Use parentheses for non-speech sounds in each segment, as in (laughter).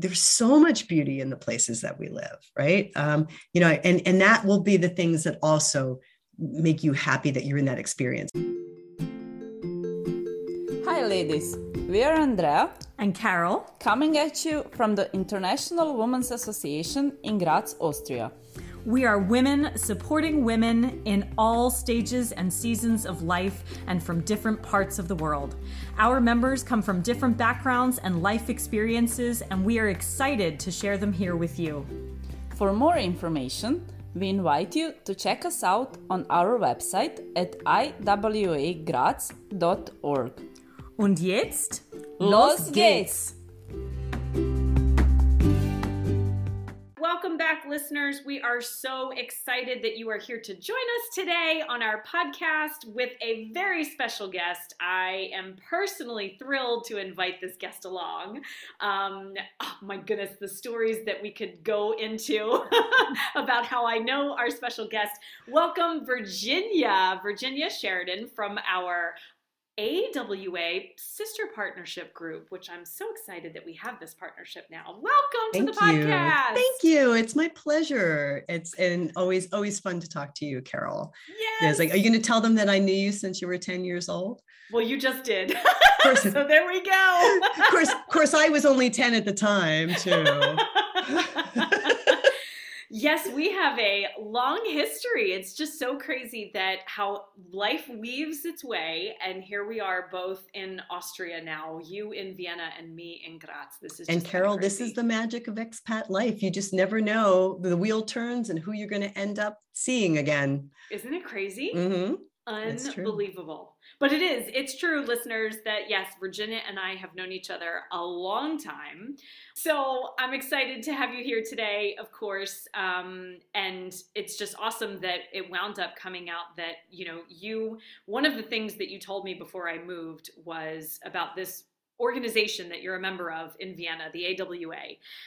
there's so much beauty in the places that we live right? Um, you know and and that will be the things that also make you happy that you're in that experience. Hi ladies. We are andrea. And carol. Coming at you from the international women's association in graz austria we are women supporting women in all stages and seasons of life and from different parts of the world. Our members come from different backgrounds and life experiences, and we are excited to share them here with you. For more information, we invite you to check us out on our website at iwagraz.org. Und jetzt, los geht's! Welcome back, listeners. We are so excited that you are here to join us today on our podcast with a very special guest. I am personally thrilled to invite this guest along. Um, oh my goodness, the stories that we could go into (laughs) about how I know our special guest. Welcome, Virginia, Virginia Sheridan from our AWA Sister Partnership Group, which I'm so excited that we have this partnership now. Welcome Thank to the you. podcast. Thank you. It's my pleasure. It's and always always fun to talk to you, Carol. Yes. It's like, are you going to tell them that I knew you since you were 10 years old? Well, you just did. (laughs) so there we go. of course, of course, I was only 10 at the time, too. (laughs) Yes, we have a long history. It's just so crazy that how life weaves its way. And here we are both in Austria now, you in Vienna and me in Graz. This is And Carol, this is the magic of expat life. You just never know the wheel turns and who you're going to end up seeing again. Isn't it crazy? Mm-hmm. Unbelievable. But it is, it's true, listeners, that yes, Virginia and I have known each other a long time. So I'm excited to have you here today, of course. Um, and it's just awesome that it wound up coming out that, you know, you, one of the things that you told me before I moved was about this organization that you're a member of in Vienna, the AWA,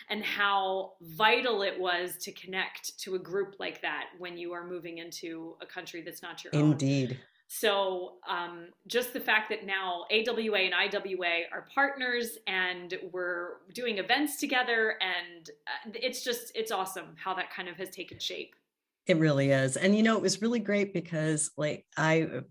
and how vital it was to connect to a group like that when you are moving into a country that's not your own. Indeed. So, um, just the fact that now AWA and IWA are partners and we're doing events together, and uh, it's just, it's awesome how that kind of has taken shape. It really is. And you know, it was really great because like I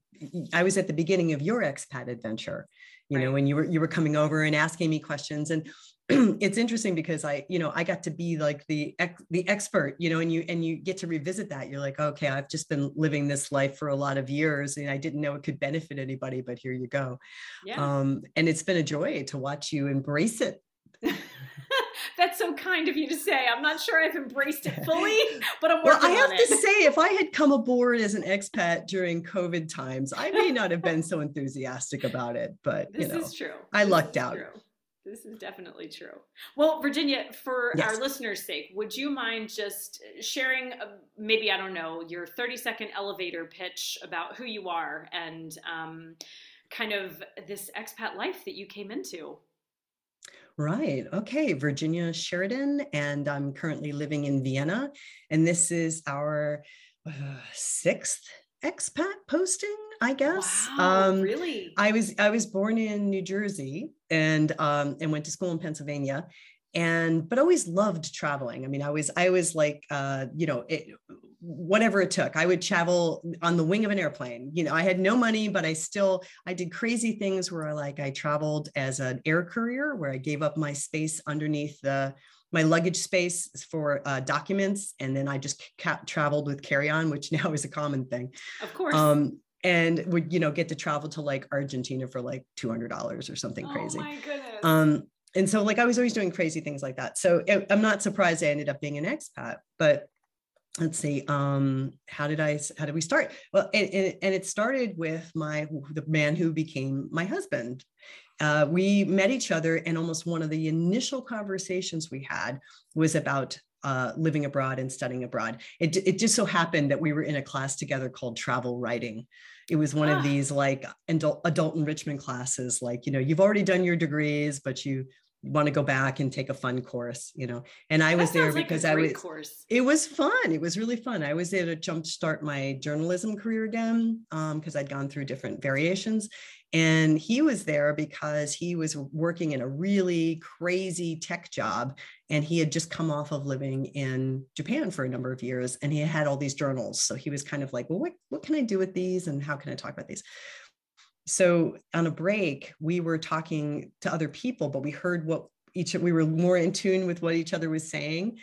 I was at the beginning of your expat adventure you right. know when you were you were coming over and asking me questions and (clears throat) it's interesting because i you know i got to be like the the expert you know and you and you get to revisit that you're like okay i've just been living this life for a lot of years and i didn't know it could benefit anybody but here you go yeah. um and it's been a joy to watch you embrace it (laughs) that's so kind of you to say. I'm not sure I've embraced it fully, (laughs) but I'm working well, I have to say, if I had come aboard as an expat during COVID times, I may not have been so enthusiastic about it. But (laughs) this you know, is true. I lucked out. True. This is definitely true. Well, Virginia, for yes. our listeners' sake, would you mind just sharing, a, maybe, I don't know, your 30 second elevator pitch about who you are and um, kind of this expat life that you came into? Right. Okay. Virginia Sheridan, and I'm currently living in Vienna. And this is our uh, sixth expat posting, I guess. Wow, um, really? I was I was born in New Jersey and um, and went to school in Pennsylvania and but always loved traveling i mean i was i was like uh you know it, whatever it took i would travel on the wing of an airplane you know i had no money but i still i did crazy things where I, like i traveled as an air courier where i gave up my space underneath the my luggage space for uh, documents and then i just ca- traveled with carry-on which (laughs) now is a common thing of course um and would you know get to travel to like argentina for like $200 or something oh crazy. my goodness. um and so like i was always doing crazy things like that. So it, i'm not surprised i ended up being an expat but let's see um how did i how did we start? Well and, and, and it started with my the man who became my husband. Uh, we met each other and almost one of the initial conversations we had was about uh, living abroad and studying abroad. It, it just so happened that we were in a class together called travel writing. It was one ah. of these like adult, adult enrichment classes, like, you know, you've already done your degrees, but you want to go back and take a fun course, you know. And I was there like because I was course. it was fun. It was really fun. I was there to jumpstart my journalism career again because um, I'd gone through different variations. And he was there because he was working in a really crazy tech job. And he had just come off of living in Japan for a number of years and he had all these journals. So he was kind of like, well, what, what can I do with these and how can I talk about these? So on a break, we were talking to other people, but we heard what each we were more in tune with what each other was saying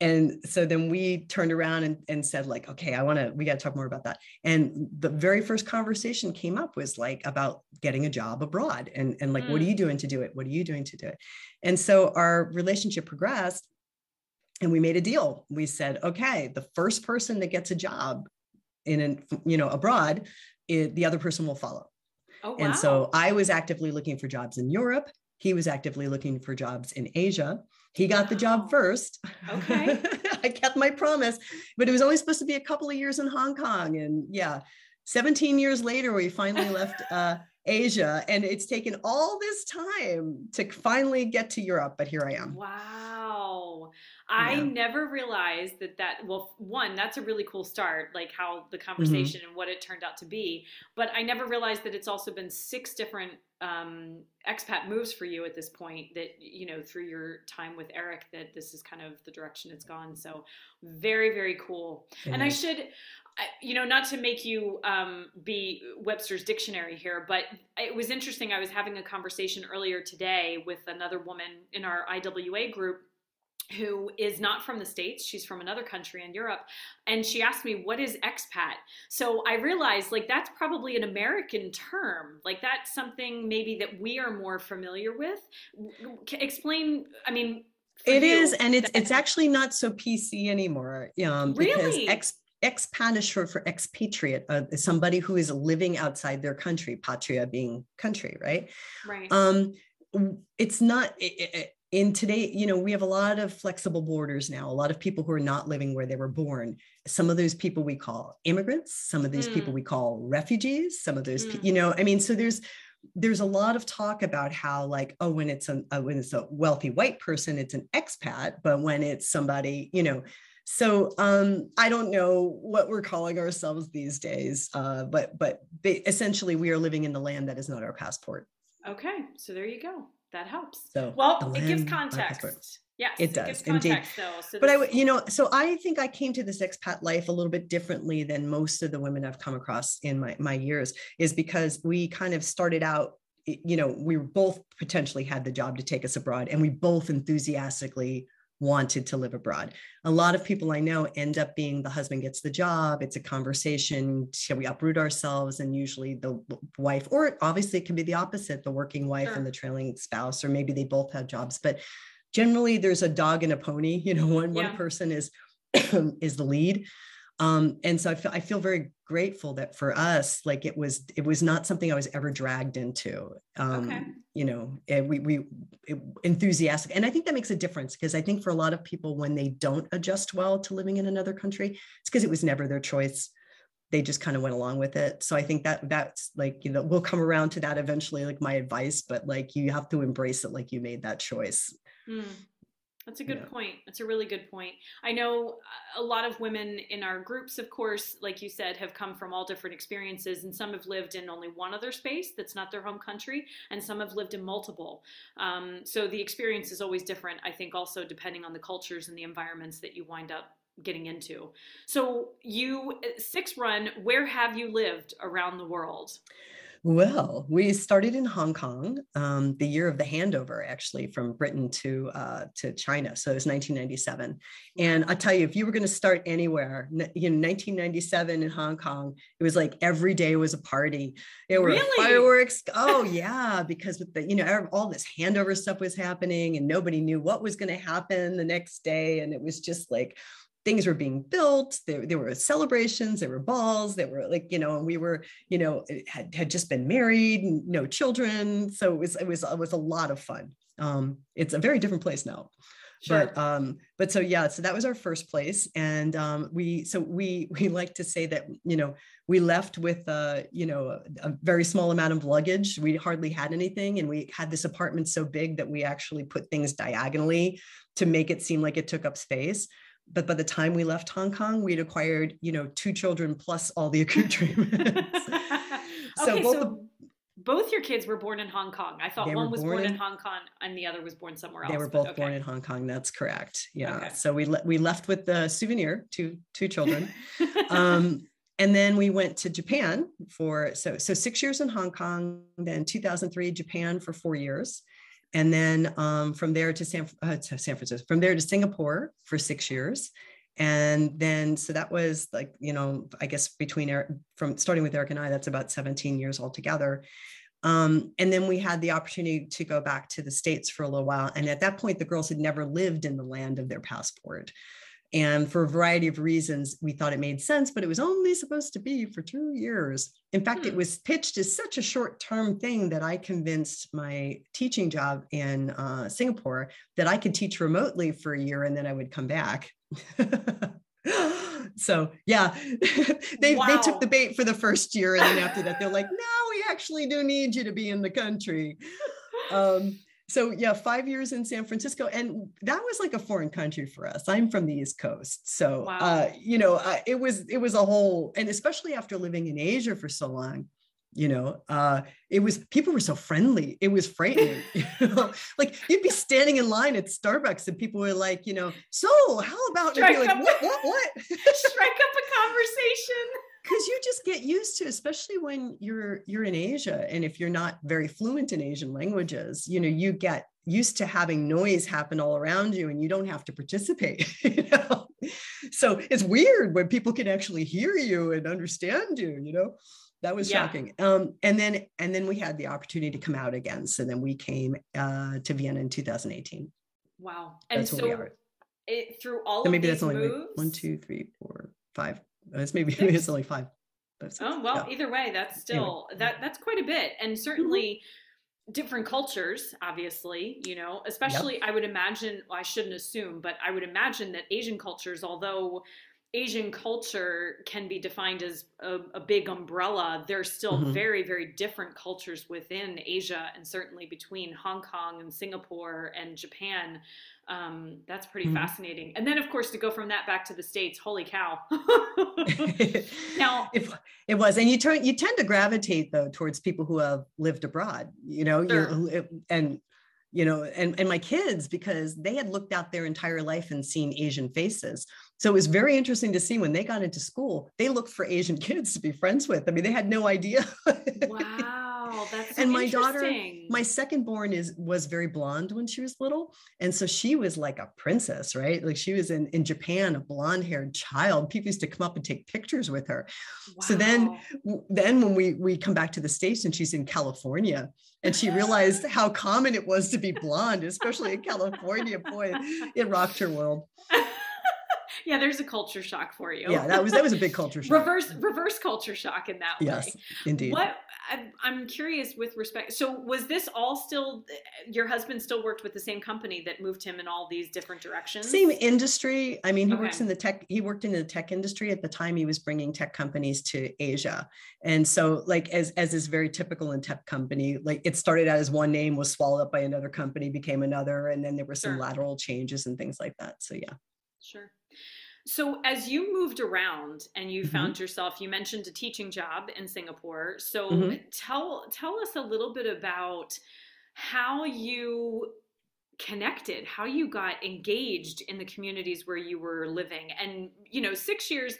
and so then we turned around and, and said like okay i want to we got to talk more about that and the very first conversation came up was like about getting a job abroad and and like mm. what are you mm. doing to do it what are you doing to do it and so our relationship progressed and we made a deal we said okay the first person that gets a job in an you know abroad it, the other person will follow oh, wow. and so i was actively looking for jobs in europe he was actively looking for jobs in asia he got the job first. Okay. (laughs) I kept my promise, but it was only supposed to be a couple of years in Hong Kong. And yeah, 17 years later, we finally (laughs) left uh, Asia. And it's taken all this time to finally get to Europe, but here I am. Wow. I yeah. never realized that that, well, one, that's a really cool start, like how the mm-hmm. conversation mm-hmm. and what it turned out to be. But I never realized that it's also been six different um, expat moves for you at this point that you know through your time with eric that this is kind of the direction it's gone. So very very cool. Mm-hmm. and i should you know not to make you um, be webster's dictionary here but it was interesting. I was having a conversation earlier today with another woman in our iwa group who is not from the States. She's from another country in Europe. And she asked me, What is expat? So I realized, like, that's probably an American term. Like, that's something maybe that we are more familiar with. Explain, I mean, it you, is, and it's it's actually not so PC anymore. Um, because really? ex expat is short for expatriate, uh, somebody who is living outside their country. Patria being country, right? Right. Um, it's not. It, it, in today, you know, we have a lot of flexible borders now, a lot of people who are not living where they were born. Some of those people we call immigrants, some of those mm. people we call refugees, some of those, mm. you know, I mean, so there's, there's a lot of talk about how like oh when it's a, a when it's a wealthy white person it's an expat but when it's somebody you know so um, I don't know what we're calling ourselves these days, uh, but but essentially we are living in the land that is not our passport. Okay, so there you go that helps. So well, it gives context. Yes, it does it indeed. Though, so but I, you know, so I think I came to this expat life a little bit differently than most of the women I've come across in my my years, is because we kind of started out. You know, we both potentially had the job to take us abroad, and we both enthusiastically wanted to live abroad. A lot of people I know end up being the husband gets the job. It's a conversation. Shall we uproot ourselves? And usually the wife, or obviously it can be the opposite the working wife sure. and the trailing spouse, or maybe they both have jobs. But generally there's a dog and a pony. (laughs) You know, one, yeah. one person is (clears throat) is the lead um, and so I feel I feel very grateful that for us, like it was it was not something I was ever dragged into. Um, okay. You know, and we we it, enthusiastic, and I think that makes a difference because I think for a lot of people when they don't adjust well to living in another country, it's because it was never their choice. They just kind of went along with it. So I think that that's like you know we'll come around to that eventually, like my advice, but like you have to embrace it like you made that choice. Mm. That's a good yeah. point. That's a really good point. I know uh, a lot of women in our groups, of course, like you said, have come from all different experiences, and some have lived in only one other space that's not their home country, and some have lived in multiple. Um, so the experience is always different, I think, also depending on the cultures and the environments that you wind up getting into. So, you, uh, Six Run, where have you lived around the world? Well, we started in Hong Kong, um, the year of the handover, actually, from Britain to uh, to China. So it was 1997. And I tell you, if you were going to start anywhere, you know, 1997 in Hong Kong, it was like every day was a party. There were really? fireworks. Oh (laughs) yeah, because with the you know all this handover stuff was happening, and nobody knew what was going to happen the next day, and it was just like things were being built there, there were celebrations there were balls there were like you know and we were you know had, had just been married no children so it was it was it was a lot of fun um, it's a very different place now Sure. But um, but so yeah, so that was our first place, and um, we so we (laughs) we like to say that you know we left with uh, you know a, a, very small amount of luggage. We hardly had anything, and we had this apartment so big that we actually put things diagonally to make it seem like it took up space. But by the time we left Hong Kong, we'd acquired you know two children plus all the (laughs) accoutrements. (laughs) so okay, both so- the, both your kids were born in Hong Kong. I thought one was born, born in, in, Hong Kong and the other was born somewhere else. They were both okay. born in Hong Kong. That's correct. Yeah. Okay. So we le- we left with the souvenir, two two children, (laughs) um, and then we went to Japan for so so six years in Hong Kong. Then 2003 Japan for four years, and then um, from there to San uh, to San Francisco. From there to Singapore for six years. And then so that was like you know i guess between eric from starting with eric and i that's about 17 years altogether. Um, and then we had the opportunity to go back to the states for a little while. And at that point the girls had never lived in the land of their passport and for a variety of reasons we thought it made sense but it was only supposed to be for two years in fact hmm. it was pitched as such a short term thing that i convinced my teaching job in uh, singapore that i could teach remotely for a year and then i would come back (laughs) so yeah (laughs) they, wow. they took the bait for the first year and then after that they're like (laughs) no we actually do need you to be in the country um, so yeah five years in san francisco and that was like a foreign country for us. I'm from the east coast so wow. uh, you know uh, it was it was a whole and especially after living in asia for so long you know uh it was people were so friendly. It was frightening (laughs) you know? Like you'd be standing in line at starbucks and people were like you know so how about strike like, what what what? (laughs) Strike up a conversation because you just get used to especially when you're you're in asia and if you're not very fluent in asian languages you know you get used to having noise happen all around you and you don't have to participate (laughs) you know? So it's weird when people can actually hear you and understand you you know? That was yeah. shocking. Um, and then and then we had the opportunity to come out again so then we came uh, to vienna in 2018 wow. And that's so it, through all so maybe that's only moves, like one two three four five it's maybe (laughs) maybe it's only five. But oh well yeah. either way that's still anyway. that that's quite a bit and certainly mm-hmm. different cultures obviously you know especially yep. i would imagine well, i shouldn't assume but i would imagine that asian cultures although Asian culture can be defined as a, a big umbrella. There's still mm-hmm. very, very different cultures within Asia and certainly between Hong Kong and Singapore and Japan. Um, that's pretty mm-hmm. fascinating. And then, of course, to go from that back to the States, holy cow. (laughs) (laughs) now, it, it was. And you, turn, you tend to gravitate, though, towards people who have lived abroad, you know, sure. and you know and, and my kids because they had looked out their entire life and seen asian faces. So it was very interesting to see when they got into school they looked for asian (laughs) kids to be friends with. I mean they had no idea. (laughs) Wow that's so and my daughter my second born is was very blonde when she was little and so she was like a princess right like she was in in japan a blonde haired child people used to come up and take pictures with her wow. so then then when we we come back to the states and she's in california and she realized how (laughs) common it was to be blonde, especially in California. Boy, it rocked her world. (laughs) yeah, there's a culture shock for you. Yeah, that was that was a big (laughs) culture shock. Reverse reverse culture shock in that yes, way. Yes, indeed. What I'm curious with respect. So was this all still your husband still worked with the same company that moved him in all these different directions? Same industry. I mean, he okay. works in the tech. He worked in the tech industry at the time. He was bringing tech companies to Asia, and so like as as is very typical in tech company, like it started out as one name was swallowed up by another company, became another, and then there were some sure. lateral changes and things like that. So yeah. Sure. So, as you moved around and you mm-hmm. found yourself, you mentioned a teaching job in Singapore. So, mm-hmm. tell tell us a little bit about how you connected, how you got engaged in the communities where you were living, and you know, six years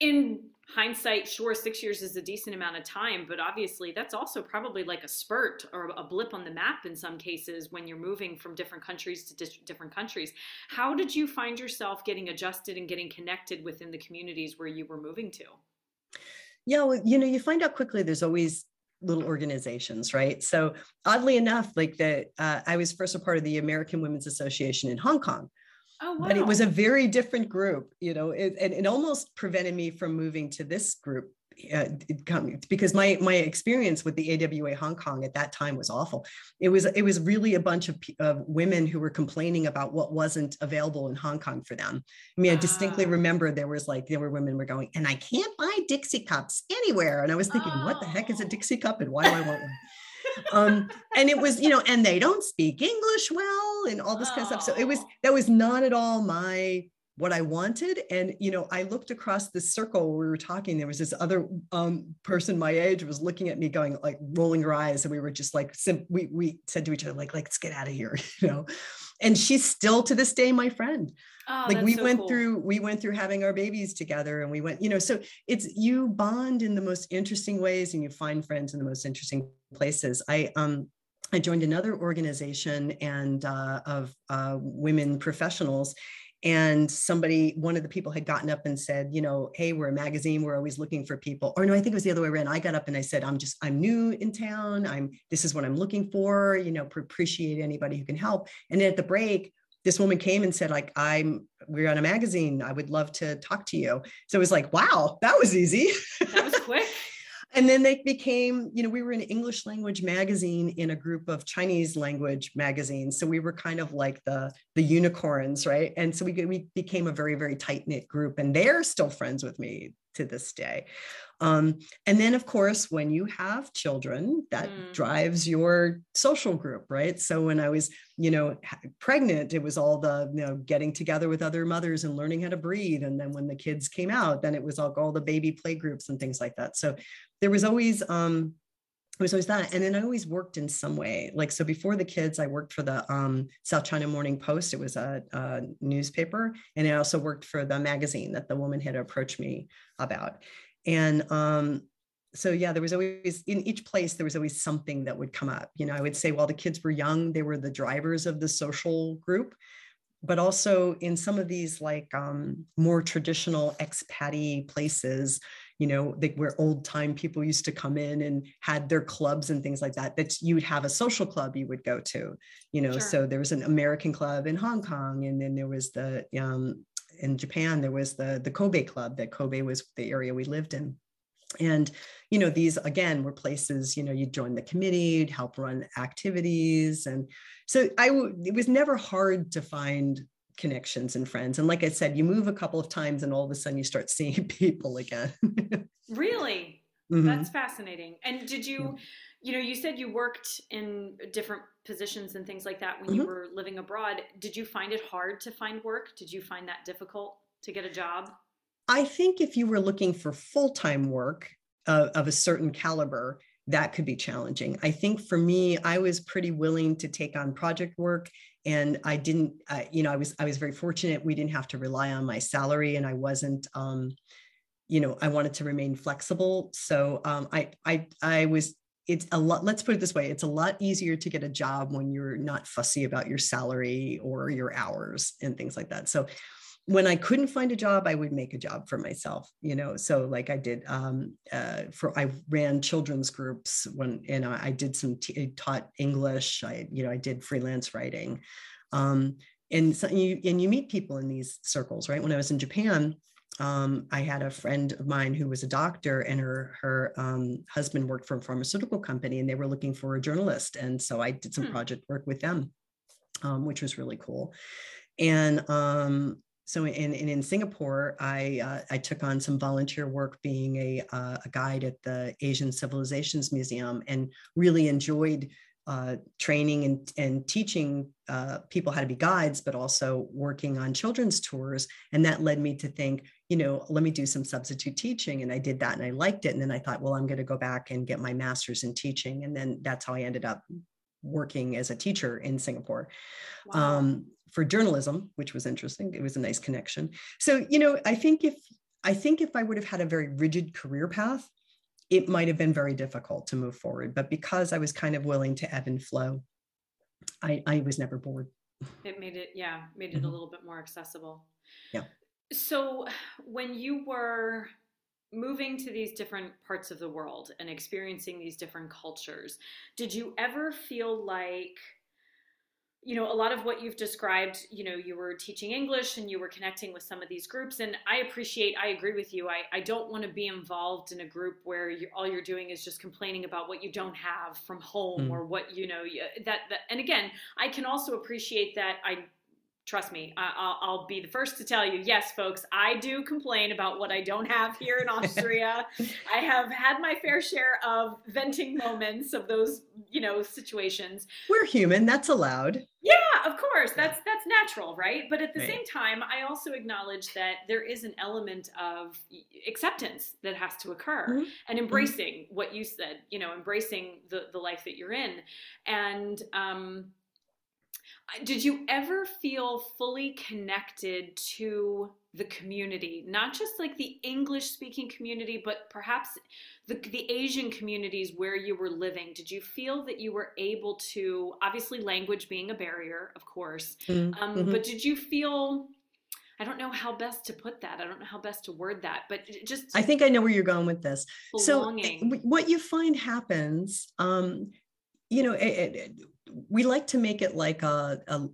in hindsight, sure, six years is a decent amount of time, but obviously that's also probably like a spurt or a blip on the map in some cases when you're moving from different countries to different countries. How did you find yourself getting adjusted and getting connected within the communities where you were moving to? Yeah, well, you know, you find out quickly there's always little organizations, right? So oddly enough, like that, uh, I was first a part of the American Women's Association in Hong Kong, Oh, wow. But it was a very different group, you know, it, and it almost prevented me from moving to this group uh, because my my experience with the AWA Hong Kong at that time was awful. It was it was really a bunch of, of women who were complaining about what wasn't available in Hong Kong for them. I mean, I distinctly ah. remember there was like there were women were going, and I can't buy Dixie cups anywhere, and I was thinking, oh. what the heck is a Dixie cup, and why do I want one? (laughs) um, and it was, you know, and they don't speak English well, and all this oh. kind of stuff. So it was that was not at all my what I wanted. And, you know, I looked across the circle where we were talking. There was this other um, person my age was looking at me going like rolling her eyes. And we were just like, sim- we, we said to each other, like, let's get out of here, (laughs) you know? And she's still to this day, my friend. Oh, like we so went cool. through, we went through having our babies together and we went, you know, so it's, you bond in the most interesting ways and you find friends in the most interesting places. I, um, I joined another organization and uh, of uh, women professionals and somebody one of the people had gotten up and said you know hey we're a magazine we're always looking for people. Or no i think it was the other way around. I got up and i said i'm just i'm new in town. I'm this is what i'm looking for you know appreciate anybody who can help. And then at the break this woman came and said like i'm we're on a magazine. I would love to talk to you. So it was like wow that was easy. That was quick and then they became you know we were an english language magazine in a group of chinese language magazines. So we were kind of like the the unicorns right? And so we, we became a very very tight knit group and they're still friends with me to this day um, and then of course when you have children that mm. drives your social group right so when i was you know pregnant it was all the you know getting together with other mothers and learning how to breathe. and then when the kids came out then it was all, all the baby play groups and things like that so there was always um it was always that and then i always worked in some way like so before the kids i worked for the um, south china morning post it was a, a, newspaper and i also worked for the magazine that the woman had approached me about. And um, so yeah there was always in each place there was always something that would come up. You know i would say while the kids were young they were the drivers of the social group but also in some of these like um, more traditional expatty places you know, they, where old time people used to come in and had their clubs and things like that, that you would have a social club you would go to, you know, sure. so there was an American club in Hong Kong and then there was the, um, in Japan, there was the, the Kobe club that Kobe was the area we lived in. And, you know, these again were places, you know, you'd join the committee, you'd help run activities. And so I, it was never hard to find connections and friends. And like I said, you move a couple of times and all of a sudden you start seeing (laughs) people again. really? Mm-hmm. That's fascinating. And did you, you know, you said you worked in different positions and things like that when mm-hmm. you were living abroad. Did you find it hard to find work? Did you find that difficult to get a job? I think if you were looking for full time work uh, of a certain caliber, that could be challenging. I think for me, I was pretty willing to take on project work and I didn't, uh, you know, I was I was very fortunate. We didn't have to rely on my salary, and I wasn't, um, you know, I wanted to remain flexible. So um, I I I was. It's a lot. Let's put it this way: it's a lot easier to get a job when you're not fussy about your salary or your hours and things like that. So when I couldn't find a job, I would make a job for myself, you know. So like I did um, uh, for I ran children's groups when and I did some t- taught English. I you know I did freelance writing, um, and so you and you meet people in these circles, right? When I was in Japan, um, I had a friend of mine who was a doctor, and her her um, husband worked for a pharmaceutical company, and they were looking for a journalist, and so I did some hmm. project work with them, um, which was really cool. And um, so in, in, in Singapore, I, uh, I took on some volunteer work being a, uh, a guide at the Asian Civilizations Museum and really enjoyed uh, training and, and teaching uh, people how to be guides, but also working on children's tours. And that led me to think, you know, let me do some substitute teaching. And I did that and I liked it. And then I thought, well, I'm going to go back and get my master's in teaching. And then that's how I ended up working as a teacher in Singapore. Wow. Um, for journalism, which was interesting. It was a nice connection. So, you know, I think if I think if I would have had a very rigid career path, it might have been very difficult to move forward. But because I was kind of willing to ebb and flow, I, I was never bored. It made it, yeah, made it mm-hmm. a little bit more accessible. Yeah. So when you were moving to these different parts of the world and experiencing these different cultures, did you ever feel like you know a lot of what you've described you know you were teaching english and you were connecting with some of these groups and i appreciate i agree with you i, I don't want to be involved in a group where you all you're doing is just complaining about what you don't have from home mm. or what you know that, that and again i can also appreciate that i trust me, I, will be the first to tell you, yes, folks, I do complain about what I don't have here in (laughs) Austria. I have had my fair share of venting moments of those, you know, situations. We're human. That's allowed. Yeah, of course. That's that's natural, right? But at the right. same time, I also acknowledge that there is an element of acceptance that has to occur mm-hmm. and mm-hmm. embracing mm-hmm. what you said, you know, embracing the the life that you're in. And um did you ever feel fully connected to the community not just like the english speaking community but perhaps the, the asian communities where you were living did you feel that you were able to obviously language being a barrier of course mm-hmm. Um, mm-hmm. but did you feel I don't know how best to put that. I don't know how best to word that, but just I think I know where you're going with this. Belonging. So what you find happens, um, you know, it, it, we like to make it like a, a,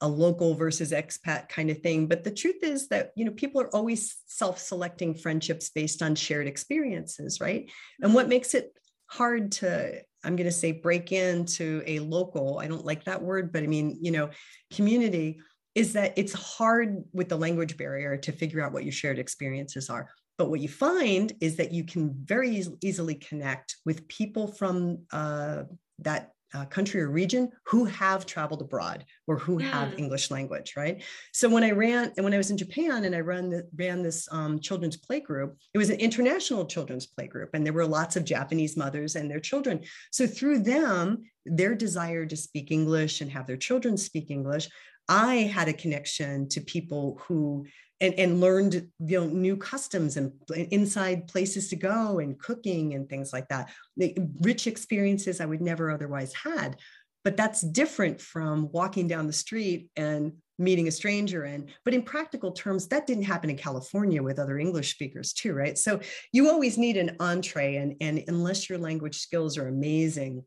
a local versus expat kind of thing but the truth is that you know people are always self-selecting friendships based on shared experiences right? And what makes it hard to i'm going to say break into a local i don't like that word but i mean you know community is that it's hard with the language barrier to figure out what your shared experiences are. But what you find is that you can very easily connect with people from uh, that uh, country or region who have traveled abroad or who mm. have English language, right? So when I ran and when I was in Japan and I ran the, ran this um, children's play group, it was an international children's play group, and there were lots of Japanese mothers and their children. So through them, their desire to speak English and have their children speak English, I had a connection to people who and, and learned you know new customs and inside places to go and cooking and things like that. The rich experiences i would never otherwise had. But that's different from walking down the street and meeting a stranger and but in practical terms that didn't happen in california with other english speakers too right? So you always need an entree and and unless your language skills are amazing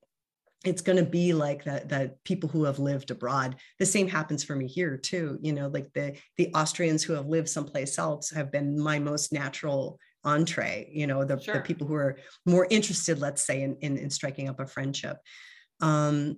it's going to be like that that people who have lived abroad the same happens for me here too you know like the the austrians who have lived someplace else have been my most natural entree you know the, sure. the people who are more interested let's say in, in, in striking up a friendship um,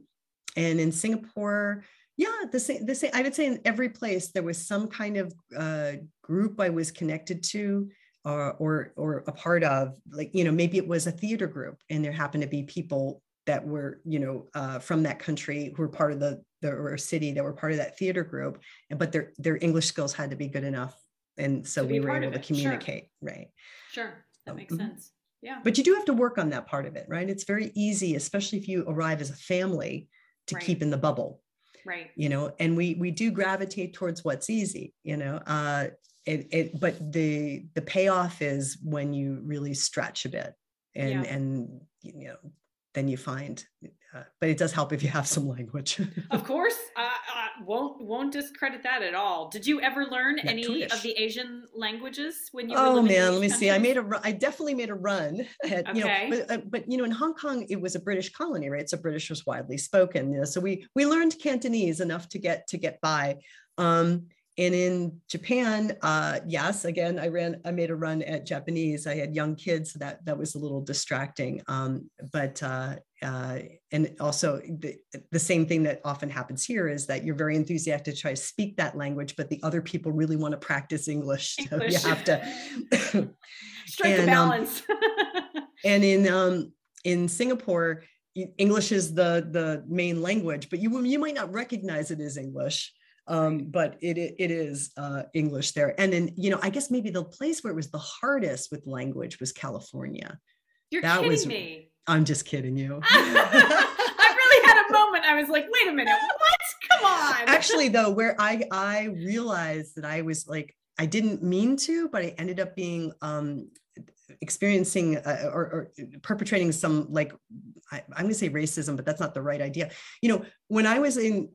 and in singapore yeah the same the same i would say in every place there was some kind of uh, group i was connected to or, or or a part of like you know maybe it was a theater group and there happened to be people that were you know uh, from that country who were part of the the or city that were part of that theater group and but their their english skills had to be good enough and so we were able to communicate sure. right sure that makes mm-hmm. sense yeah but you do have to work on that part of it right it's very easy especially if you arrive as a family to right. keep in the bubble right you know and we we do gravitate towards what's easy you know uh it, it but the the payoff is when you really stretch a bit and yeah. and you know then you find uh, but it does help if you have some language. (laughs) Of course. Uh, uh, won't won't discredit that at all. Did you ever learn yeah, any of the asian languages when you oh man let me countries? see. I made a i definitely made a run at, okay. you know but, uh, but you know in hong kong it was a british colony right? So british was widely spoken you know, so we we learned cantonese enough to get to get by. Um, and in Japan, uh, yes, again, I ran, I made a run at Japanese. I had young kids, so that that was a little distracting. Um, but uh, uh, and also the, the same thing that often happens here is that you're very enthusiastic to try to speak that language, but the other people really want to practice English, English. so you have to (laughs) strike and, the um, balance. Um, (laughs) and in um, in Singapore, English is the the main language, but you you might not recognize it as English um, but it, it is uh, English there. And then, you know, I guess maybe the place where it was the hardest with language was California. You're that kidding was, me. I'm just kidding you. (laughs) I really had a moment. I was like, wait a minute, what? Come on. Actually, though, where I I realized that I was like, I didn't mean to, but I ended up being um, experiencing uh, or, or, perpetrating some like I, I'm going to say racism, but that's not the right idea. You know, when I was in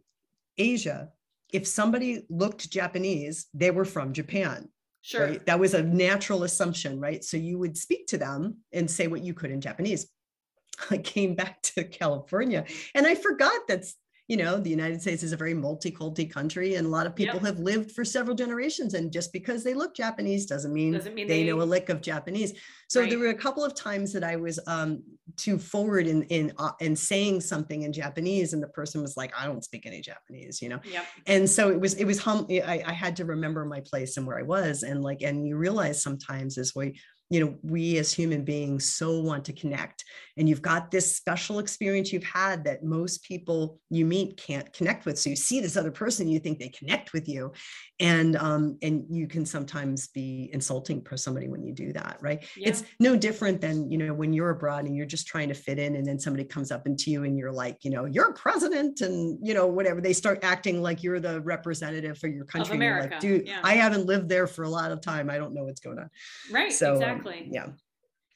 Asia, if somebody looked Japanese, they were from Japan. Sure. Right? That was a natural assumption, right? So you would speak to them and say what you could in Japanese. (laughs) I came back to California and I forgot that you know the united states is a very multi-culti country and a lot of people yep. have lived for several generations and just because they look japanese doesn't mean, doesn't mean they, they, know a lick of japanese so right. there were a couple of times that i was um, too forward in in uh, in saying something in japanese and the person was like i don't speak any japanese you know yep. and so it was it was hum I, I had to remember my place and where i was and like and you realize sometimes is we you know we as human beings so want to connect. And you've got this special experience you've had that most people you meet can't connect with. So you see this other person you think they connect with you. And um and you can sometimes be insulting for somebody when you do that right? Yeah. it's no different than you know when you're abroad and you're just trying to fit in and then somebody comes up into you and you're like you know you're president and you know whatever they start acting like you're the representative for your country like dude yeah. i haven't lived there for a lot of time. I don't know what's going on. Right so exactly exactly. Um, yeah. yeah.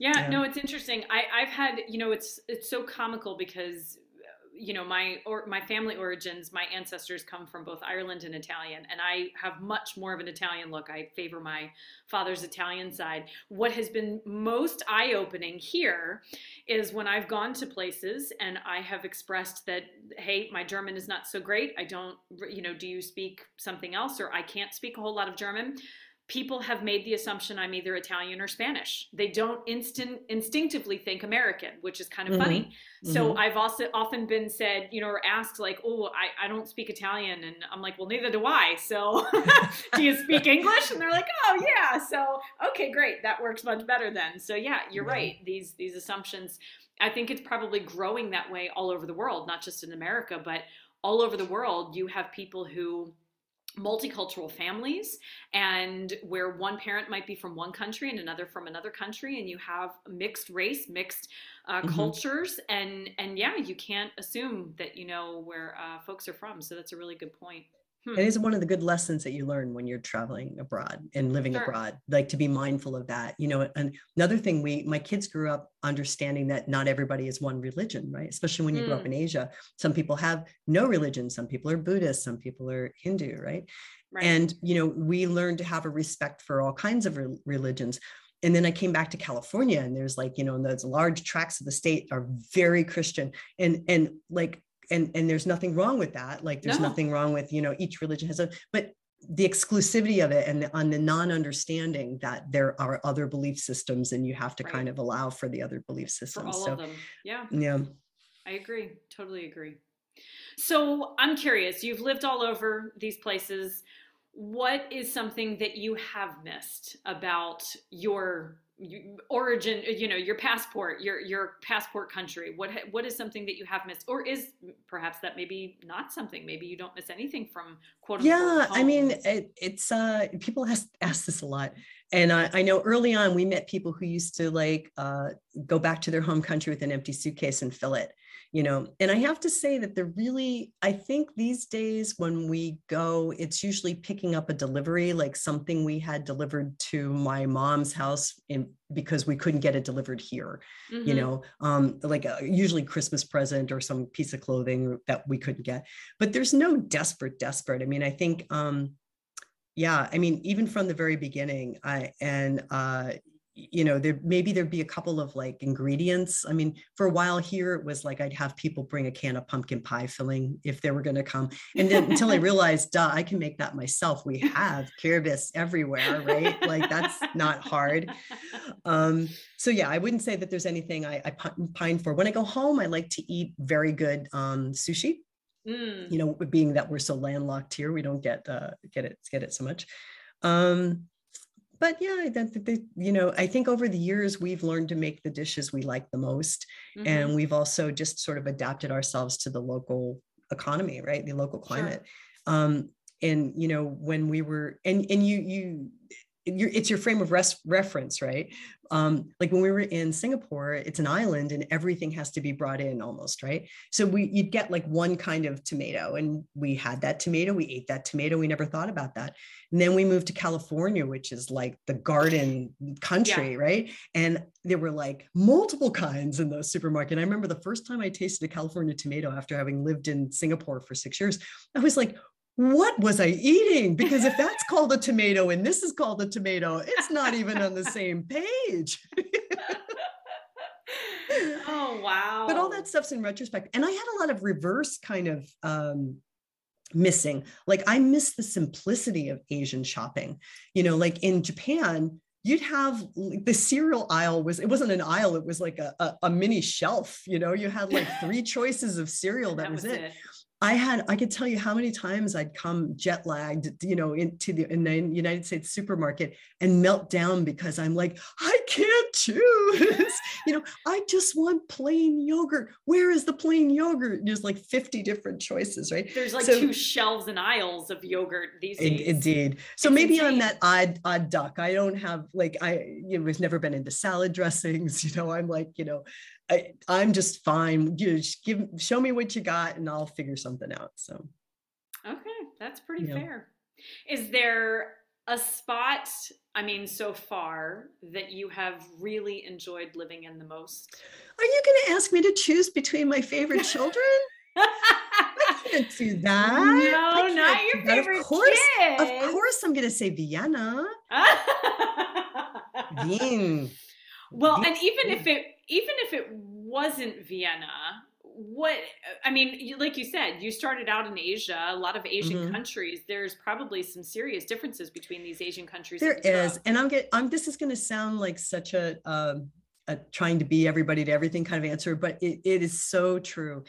Yeah, no, it's interesting. I, I've had, you know, it's it's so comical because you know my or my family origins my ancestors come from both ireland and italian and i have much more of an italian look i favor my father's italian side what has been most eye-opening here is when i've gone to places and i have expressed that hey my german is not so great i don't you know do you speak something else or i can't speak a whole lot of german people have made the assumption I'm either Italian or Spanish. They don't instant instinctively think American, which is kind of mm-hmm. funny. So mm-hmm. I've also often been said, you know, or asked like, oh, I, I don't speak Italian. And I'm like, well, neither do I. So (laughs) do you speak (laughs) English? And they're like, oh yeah. So okay, great. That works much better then. So yeah, you're yeah. right. These these assumptions, I think it's probably growing that way all over the world, not just in America, but all over the world. You have people who multicultural families and where one parent might be from one country and another from another country and you have mixed race mixed uh, mm-hmm. cultures and and yeah you can't assume that you know where uh, folks are from so that's a really good point Hmm. It is one of the good lessons that you learn when you're traveling abroad and living sure. abroad, like to be mindful of that. You know, and another thing we, my kids grew up understanding that not everybody is one religion, right? Especially when you grow up in hmm. Asia. Some people have no religion, some people are Buddhist, some people are Hindu, right? right. And, you know, we learned to have a respect for all kinds of re- religions and then I came back to California and there's like, you know, those large tracts of the state are very Christian and, and like and and there's nothing wrong with that like there's no. nothing wrong with you know each religion has a but the exclusivity of it and the, on the non-understanding that there are other belief systems and you have to right. kind of allow for the other belief systems for all so of them. yeah yeah i agree totally agree so i'm curious you've lived all over these places what is something that you have missed about your origin you know your passport your your passport country. What what is something that you have missed? Or is perhaps that maybe not something. Maybe you don't miss anything from quote yeah i mean it, it's uh people ask ask this a lot. And I, I, know early on we met people who used to like uh, go back to their home country with an empty suitcase and fill it you know and i have to say that they're really i think these days when we go it's usually picking up a delivery like something we had delivered to my mom's house in because we couldn't get it delivered here mm-hmm. you know um like a, usually christmas present or some piece of clothing that we couldn't get but there's no desperate desperate i mean i think um yeah i mean even from the very beginning i and uh you know there maybe there'd be a couple of like ingredients. I mean for a while here it was like i'd have people bring a can of pumpkin pie filling if they were going to come. And then until i (laughs) realized duh i can make that myself. We have Kürbis everywhere right? Like that's not hard. Um so yeah i wouldn't say that there's anything i, I pine for. When i go home i like to eat very good um sushi mm. you know being that we're so landlocked here we don't get uh get it get it so much. Um but yeah, that, that, you know, I think over the years we've learned to make the dishes we like the most, mm-hmm. and we've also just sort of adapted ourselves to the local economy, right? The local climate. Sure. Um, and you know, when we were, and and you you it's your frame of reference, right? Um, like when we were in Singapore, it's an island and everything has to be brought in almost, right? So we you'd get like one kind of tomato, and we had that tomato, we ate that tomato, we never thought about that. And then we moved to California, which is like the garden country, yeah. right? And there were like multiple kinds in the supermarket. I remember the first time I tasted a California tomato after having lived in Singapore for six years, I was like, what was I eating? Because if that's called a tomato and this is called a tomato, it's not even on the same page. (laughs) oh wow. But all that stuff's in retrospect. And I had a lot of reverse kind of um missing. Like I miss the simplicity of Asian shopping. You know, like in Japan, you'd have the cereal aisle was it wasn't an aisle it was like a, a, a mini shelf you know you had like three (laughs) choices of cereal that, that was, was, it. it. I had, I could tell you how many times I'd come jet lagged, you know, into the, in the United States supermarket and melt down because I'm like, I can't choose. You know, I just want plain yogurt. Where is the plain yogurt? There's like 50 different choices, right? There's like so, two shelves and aisles of yogurt these days. Indeed. So it's maybe insane. I'm that odd, odd duck. I don't have like, I, you know, I've never been into salad dressings. (laughs) You know, I'm like, you know, I, I'm just fine. You just give, show me what you got, and I'll figure something out. So, okay, that's pretty you fair. Is there a spot? I mean, so far that you have really enjoyed living in the most? Are you going to ask me to choose between my favorite (laughs) children? I can't do (laughs) that. No, not your favorite Of course, kids. of course, I'm going to say Vienna. (laughs) Wien. Well, and even if it even if it wasn't Vienna, what I mean, like you said, you started out in Asia, a lot of Asian mm-hmm. countries. There's probably some serious differences between these Asian countries. There is, and I'm get I'm this is going to sound like such a, um, a trying to be everybody to everything kind of answer, but it, it is so true.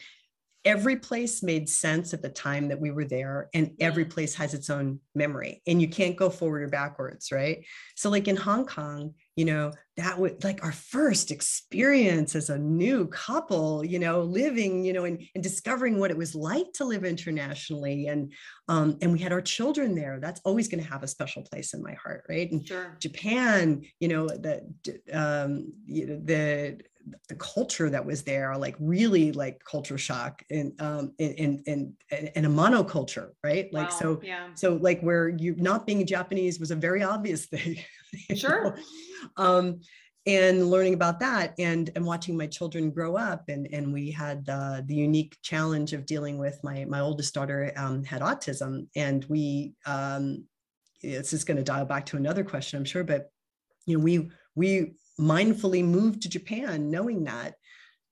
Every place made sense at the time that we were there, and every place has its own memory, and you can't go forward or backwards, right? So, like in Hong Kong, you know that would like our first experience as a new couple you know living you know and, and discovering what it was like to live internationally and um and we had our children there that's always going to have a special place in my heart right and sure. japan you know the um you know the the culture that was there like really like culture shock and um and and in, a monoculture right like wow. so yeah so like where you not being japanese was a very obvious thing (laughs) sure. um and learning about that and and watching my children grow up and and we had uh, the unique challenge of dealing with my my oldest daughter um, had autism and we um it's just going to dial back to another question i'm sure but you know we we mindfully moved to Japan knowing that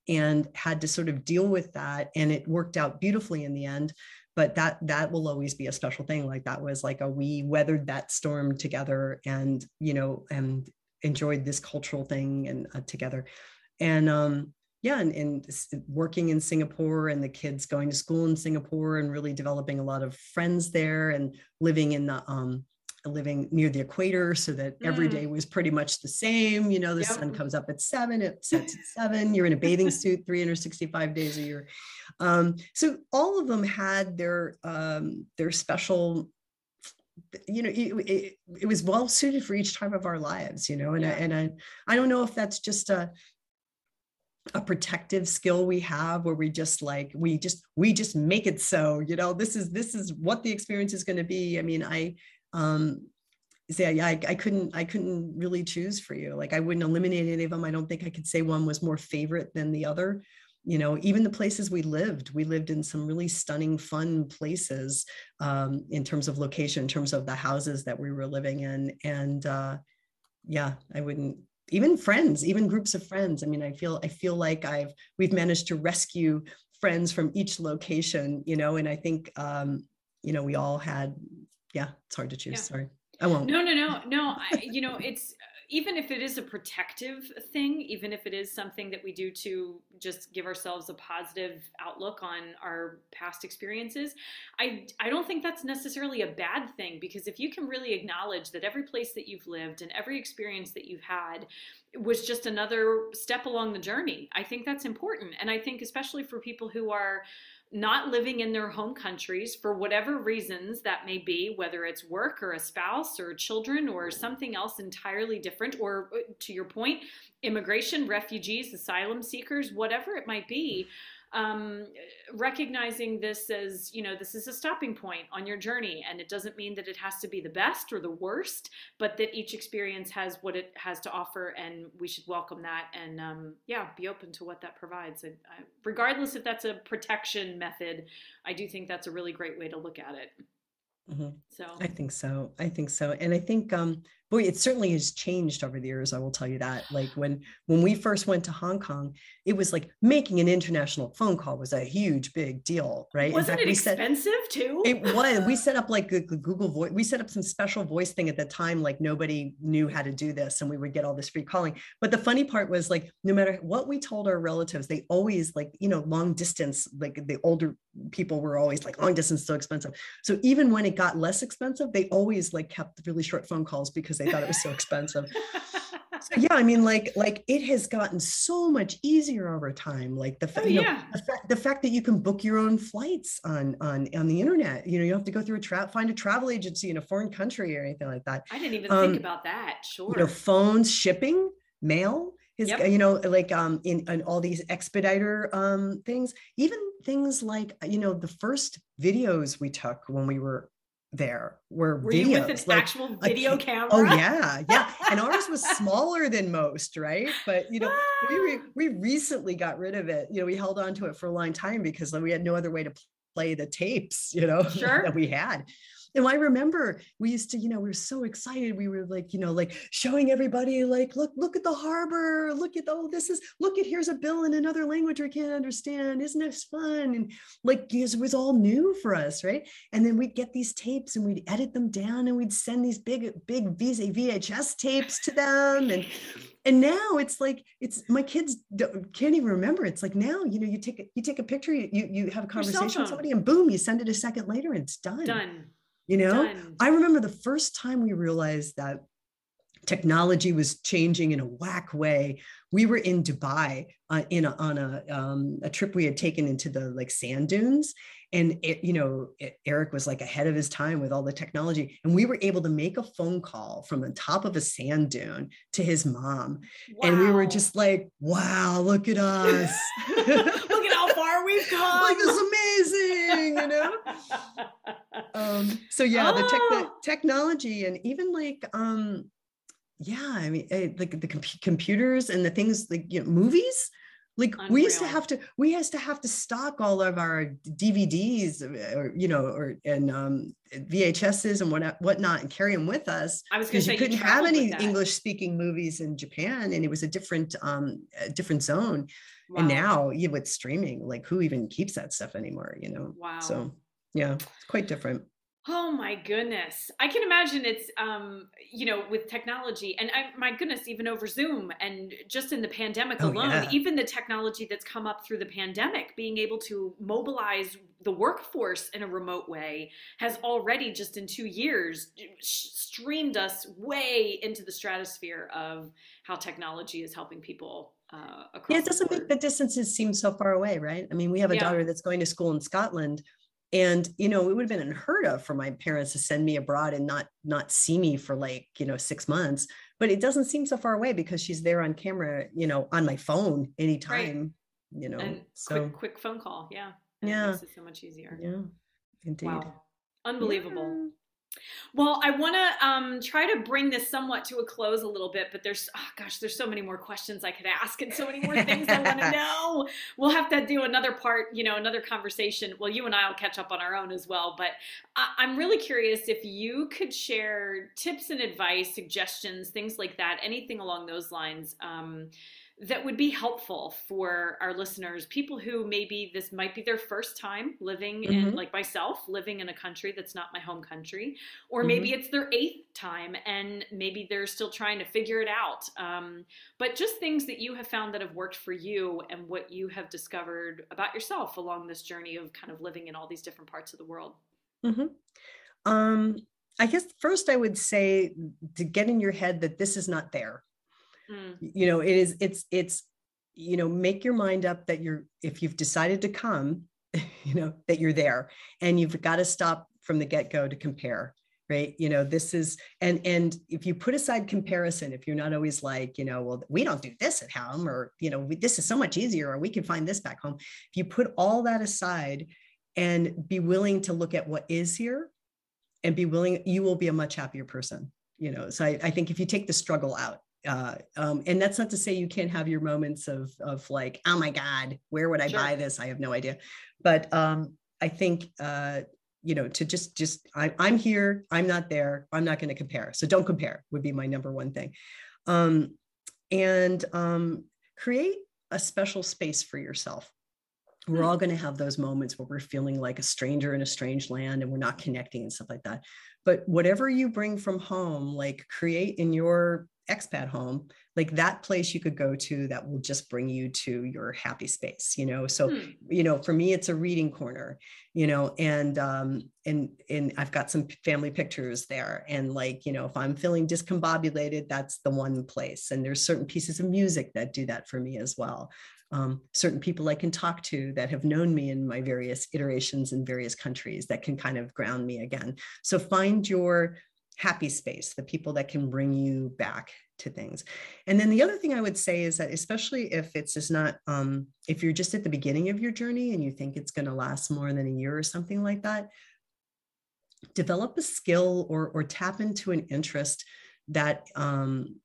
and had to sort of deal with that and it worked out beautifully in the end but that that will always be a special thing like that was like a we weathered that storm together and you know and enjoyed this cultural thing and uh, together. And um yeah and, and working in singapore and the kids going to school in singapore and really developing a lot of friends there and living in the um living near the equator so that mm. every day was pretty much the same. You know, the yep. sun comes up at seven, it sets at seven, you're in a bathing suit 365 days a year. Um, so all of them had their um, their special you know it, it, it, was well suited for each time of our lives you know and, yeah. I, and I, I don't know if that's just a a protective skill we have where we just like we just we just make it so you know this is this is what the experience is going to be i mean i um, say, yeah, I, I, couldn't, I couldn't really choose for you. Like I wouldn't eliminate any of them. I don't think I could say one was more favorite than the other. You know, even the places we lived, we lived in some really stunning, fun places um, in terms of location, in terms of the houses that we were living in. And uh, yeah, I wouldn't even friends, even groups of friends. I mean, I feel, I feel like I've, we've managed to rescue friends from each location, you know, and I think, um, you know, we all had yeah, it's hard to choose. Yeah. Sorry. I won't. No, no, no, (laughs) no. I, you know, it's even if it is a protective thing, even if it is something that we do to just give ourselves a positive outlook on our past experiences, I I don't think that's necessarily a bad thing because if you can really acknowledge that every place that you've lived and every experience that you've had was just another step along the journey, I think that's important. And I think especially for people who are not living in their home countries for whatever reasons that may be, whether it's work or a spouse or children or something else entirely different, or uh, to your point, immigration, refugees, asylum seekers, whatever it might be um, recognizing this as you know this is a stopping point on your journey and it doesn't mean that it has to be the best or the worst but that each experience has what it has to offer and we should welcome that and um, yeah be open to what that provides and I, regardless if that's a protection method i do think that's a really great way to look at it Mm-hmm. So I think so. I think so. And I think um, boy it certainly has changed over the years i will tell you that. Like when when we first went to hong kong it was like making an international phone call was a huge big deal right? Wasn't fact, it expensive set, too? It was. We set up like google voice we set up some special voice thing at the time like nobody knew how to do this and we would get all this free calling. But the funny part was like no matter what we told our relatives they always like you know long distance like the older people were always like long distance so expensive. So even when it got less expensive they always like kept really short phone calls because they thought it was so expensive. (laughs) so yeah, I mean, like, like it has gotten so much easier over time. Like the, fa- oh, you know, the, fa- the, fact that you can book your own flights on on on the internet. You know, you don't have to go through a trap, find a travel agency in a foreign country or anything like that. I didn't even um, think about that. Sure. You know, phones, shipping, mail. His, yep. you know, like um, in, in all these expediter um, things, even things like, you know, the first videos we took when we were there were, were videos, you with an like, actual video like, (laughs) oh, camera? oh yeah yeah. And ours was (laughs) smaller than most right? But you know we re- ah. we recently got rid of it. You know we held on to it for a long time because we had no other way to play the tapes you know (laughs) sure. that we had and I remember we used to, you know, we were so excited. We were like, you know, like showing everybody, like, look, look at the harbor. Look at oh, this is look at here's a bill in another language we can't understand. Isn't this fun? And like it was all new for us, right? And then we'd get these tapes and we'd edit them down and we'd send these big, big VHS tapes to them. And and now it's like it's my kids can't even remember it's like now you know you take a, you take a picture you you have a conversation with somebody and boom you send it a second later and it's done done you know Done. i remember the first time we realized that technology was changing in a whack way we were in dubai uh, in a, on a, um, a trip we had taken into the like sand dunes and it, you know it, eric was like ahead of his time with all the technology and we were able to make a phone call from the top of a sand dune to his mom wow. and we were just like wow look at us look at how far we've come (laughs) like it's amazing you know (laughs) um so yeah oh. the, tech, the ah. technology and even like um yeah i mean eh, like the comp- computers and the things like you know movies like Unreal. we used to have to we used to have to stock all of our dvds uh, or you know or and um vhs's and what whatnot and carry them with us i was because you couldn't have any english speaking movies in japan and it was a different um a different zone. Wow. and now you with streaming like who even keeps that stuff anymore you know? Wow. so yeah it's quite different Oh my goodness. I can imagine it's, um, you know, with technology and I, my goodness, even over Zoom and just in the pandemic oh, alone, yeah. even the technology that's come up through the pandemic, being able to mobilize the workforce in a remote way has already just in two years streamed us way into the stratosphere of how technology is helping people uh, yeah, it doesn't make the distances seem so far away, right? I mean, we have a yeah. daughter that's going to school in Scotland and you know it would have been unheard of for my parents to send me abroad and not not see me for like you know six months. But it doesn't seem so far away because she's there on camera you know on my phone anytime right. you know and so quick, quick phone call. Yeah. And yeah. it so much easier. Yeah. Indeed. Wow. Unbelievable. Yeah. Well, I want to um, try to bring this somewhat to a close a little bit, but there's, oh gosh, there's so many more questions I could ask and so many more things I want to (laughs) know. We'll have to do another part, you know, another conversation. Well, you and I will catch up on our own as well. But I- I'm really curious if you could share tips and advice, suggestions, things like that, anything along those lines. Um, that would be helpful for our listeners people who maybe this might be their first time living mm-hmm. in like myself living in a country that's not my home country or mm-hmm. maybe it's their eighth time and maybe they're still trying to figure it out um, but just things that you have found that have worked for you and what you have discovered about yourself along this journey of kind of living in all these different parts of the world mm-hmm. um, i guess first i would say to get in your head that this is not there mm. you know it is it's it's you know make your mind up that you're if you've decided to come (laughs) you know that you're there and you've got to stop from the get-go to compare right? You know this is and and if you put aside comparison if you're not always like you know well we don't do this at home or you know we, this is so much easier or we can find this back home. If you put all that aside and be willing to look at what is here and be willing you will be a much happier person you know? So I, I think if you take the struggle out uh, um, and that's not to say you can't have your moments of of like oh my god where would i sure. buy this? I have no idea. But um, i think uh, you know to just just I, i'm here i'm not there i'm not going to compare. So don't compare would be my number one thing. Um, and um, create a special space for yourself. We're all going to have those moments where we're feeling like a stranger in a strange land and we're not connecting and stuff like that. But whatever you bring from home like create in your expat home like that place you could go to that will just bring you to your happy space you know so hmm. you know for me it's a reading corner you know and um and and i've got some family pictures there and like you know if i'm feeling discombobulated that's the one place and there's certain pieces of music that do that for me as well um, certain people I can talk to that have known me in my various iterations in various countries that can kind of ground me again. So find your happy space, the people that can bring you back to things. And then the other thing I would say is that, especially if it's just not, um, if you're just at the beginning of your journey and you think it's going to last more than a year or something like that, develop a skill or or tap into an interest that um,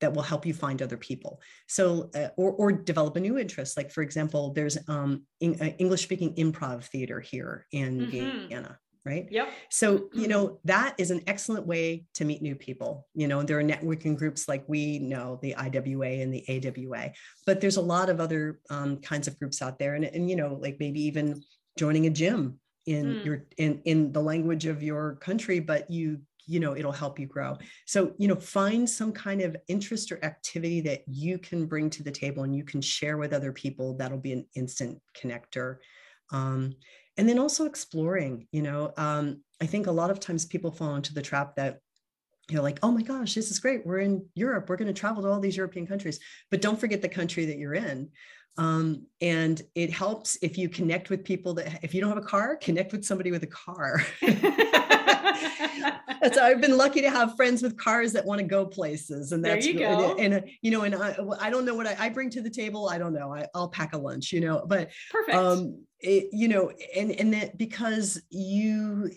that will help you find other people. So, uh, or, or develop a new interest. Like, for example, there's um, in, uh, English speaking improv theater here in mm-hmm. Vienna. Right. Yep. So, you know, that is an excellent way to meet new people. You know, there are networking groups like we know, the IWA and the AWA, but there's a lot of other um, kinds of groups out there. And, and, you know, like maybe even joining a gym in mm. your in in the language of your country but you you know it'll help you grow so you know find some kind of interest or activity that you can bring to the table and you can share with other people that'll be an instant connector um, and then also exploring you know um, i think a lot of times people fall into the trap that you're like oh my gosh this is great. We're in europe. We're going to travel to all these european countries. But don't forget the country that you're in um, and it helps if you connect with people that if you don't have a car connect with somebody with a car (laughs) so I've been lucky to have friends with cars that want to go places, and that's there you go. And, and you know, and I, I don't know what I, I bring to the table. I don't know. I, will pack a lunch, you know, but perfect. Um, it, you know, and and that because you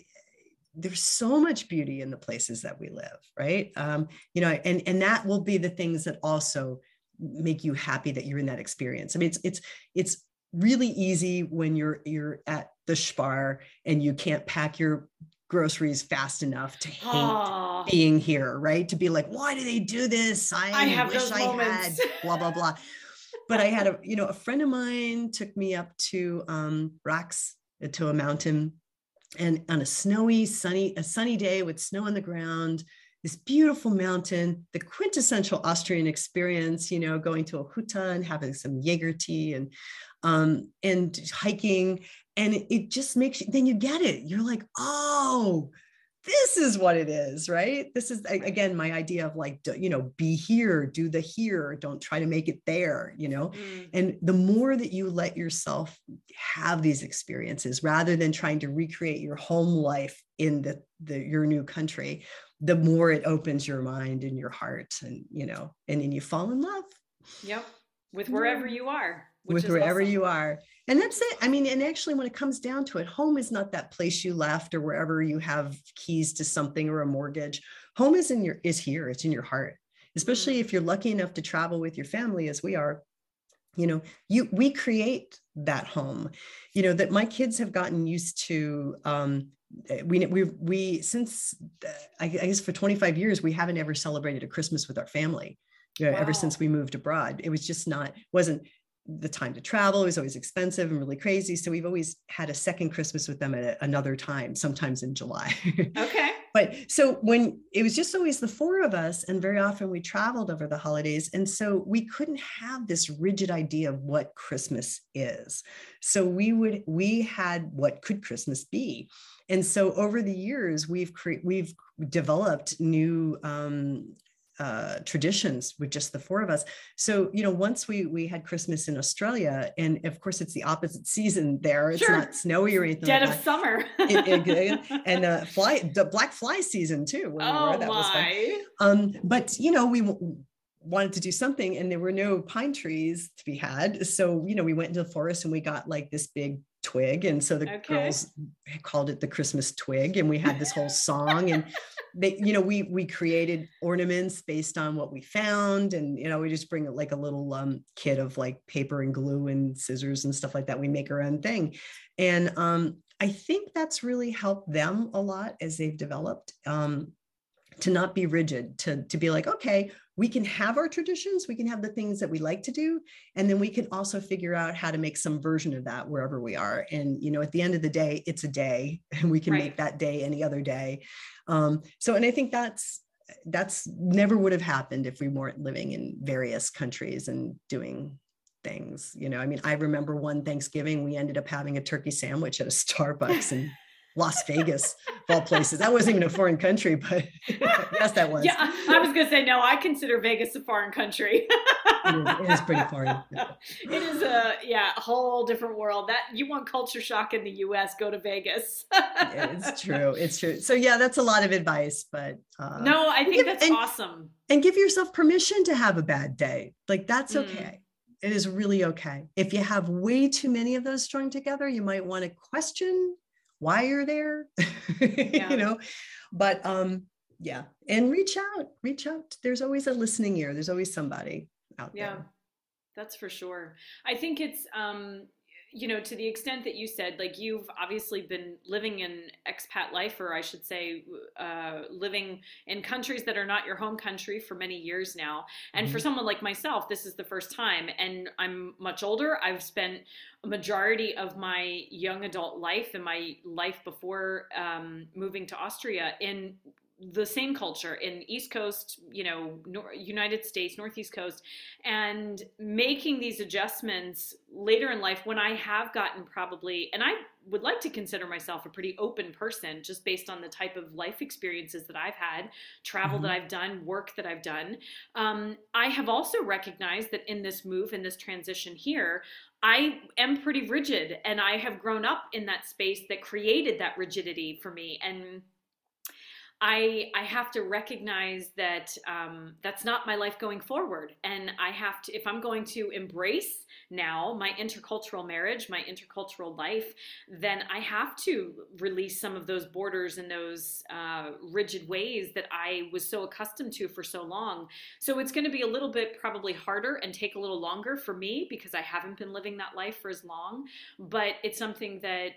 there's so much beauty in the places that we live, right? Um, you know, and and that will be the things that also make you happy that you're in that experience. I mean, it's it's it's really easy when you're you're at the Spar and you can't pack your groceries fast enough to hate Aww. being here, right? To be like, why do they do this? I, I wish I moments. had blah blah blah. but I had a, you know, a friend of mine took me up to um Rax to a mountain and on a snowy, sunny, a sunny day with snow on the ground, this beautiful mountain, the quintessential Austrian experience, you know, going to a huta and having some Jaeger tea and um, and hiking. And it, just makes you then you get it. You're like oh this is what it is right? This is again my idea of like you know be here do the here don't try to make it there you know? Mm. and the more that you let yourself have these experiences rather than trying to recreate your home life in the, the your new country the more it opens your mind and your heart and you know and then you fall in love yep with wherever you are with wherever awesome. you are. And that's it. I mean, and actually, when it comes down to it, home is not that place you left or wherever you have keys to something or a mortgage. Home is in your is here. It's in your heart. Especially mm-hmm. if you're lucky enough to travel with your family, as we are. You know, you we create that home. You know that my kids have gotten used to. Um, Eh, we we we since eh, I guess for 25 years we haven't ever celebrated a Christmas with our family. You know, wow. ever since we moved abroad. It was just not wasn't the time to travel It was always expensive and really crazy. So we've always had a second Christmas with them at another time, sometimes in July. (laughs) Okay. But so when it was just always the four of us, and very often we traveled over the holidays. And so we couldn't have this rigid idea of what Christmas is. So we would, we had what could Christmas be? And so over the years, we've cre- we've developed new um, uh, traditions with just the four of us. So, you know, once we we had Christmas in Australia, and of course it's the opposite (laughs) season there. It's sure. not snowy or anything. Dead like of that. summer. it, it, (laughs) and uh, fly the black fly season too. oh we that my! Um, but you know, we wanted to do something, and there were no pine trees to be had. So, you know, we went into the forest and we got like this big twig. And so the okay. girls called it the christmas twig. And we had this whole (laughs) song. And they you know we we created ornaments based on what we found. And you know we just bring like a little um, kit of like paper and glue and scissors and stuff like that. We make our own thing. And um I think that's really helped them a lot as they've developed. Um, to not be rigid, to, to be like, okay, we can have our traditions, we can have the things that we like to do, and then we can also figure out how to make some version of that wherever we are. And you know, at the end of the day, it's a day, (laughs) and we can right. make that day any other day. Um, so, and I think that's that's never would have happened if we weren't living in various countries and doing things. You know, I mean, I remember one Thanksgiving we ended up having a turkey sandwich at a (laughs) Starbucks and Las Vegas, of all places. That wasn't even a foreign country, but (laughs) yes, that was. Yeah, I was going to say no. I consider Vegas a foreign country. (laughs) it is pretty foreign. It is a yeah, a whole different world. That you want culture shock in the U.S., go to Vegas. it's true. It's true. So yeah, that's a lot of advice, but uh, no, I think give, that's and, awesome. And give yourself permission to have a bad day. Like that's mm. okay. It is really okay. If you have way too many of those strung together, you might want to question why you're there (laughs) yeah. you know? But um yeah and reach out reach out. There's always a listening ear. There's always somebody out yeah, there. Yeah, that's for sure. I think it's um you know, to the extent that you said, like you've obviously been living in expat life, or I should say, uh, living in countries that are not your home country for many years now. And mm-hmm. for someone like myself, this is the first time. And I'm much older. I've spent a majority of my young adult life and my life before um, moving to Austria in the same culture in east coast you know nor- united states northeast coast and making these adjustments later in life when i have gotten probably and i would like to consider myself a pretty open person just based on the type of life experiences that i've had travel mm-hmm. that i've done work that i've done um, i have also recognized that in this move in this transition here I am pretty rigid and I have grown up in that space that created that rigidity for me. And I I have to recognize that um, that's not my life going forward, and I have to if I'm going to embrace now my intercultural marriage, my intercultural life, then I have to release some of those borders and those uh, rigid ways that I was so accustomed to for so long. So it's going to be a little bit probably harder and take a little longer for me because I haven't been living that life for as long, but it's something that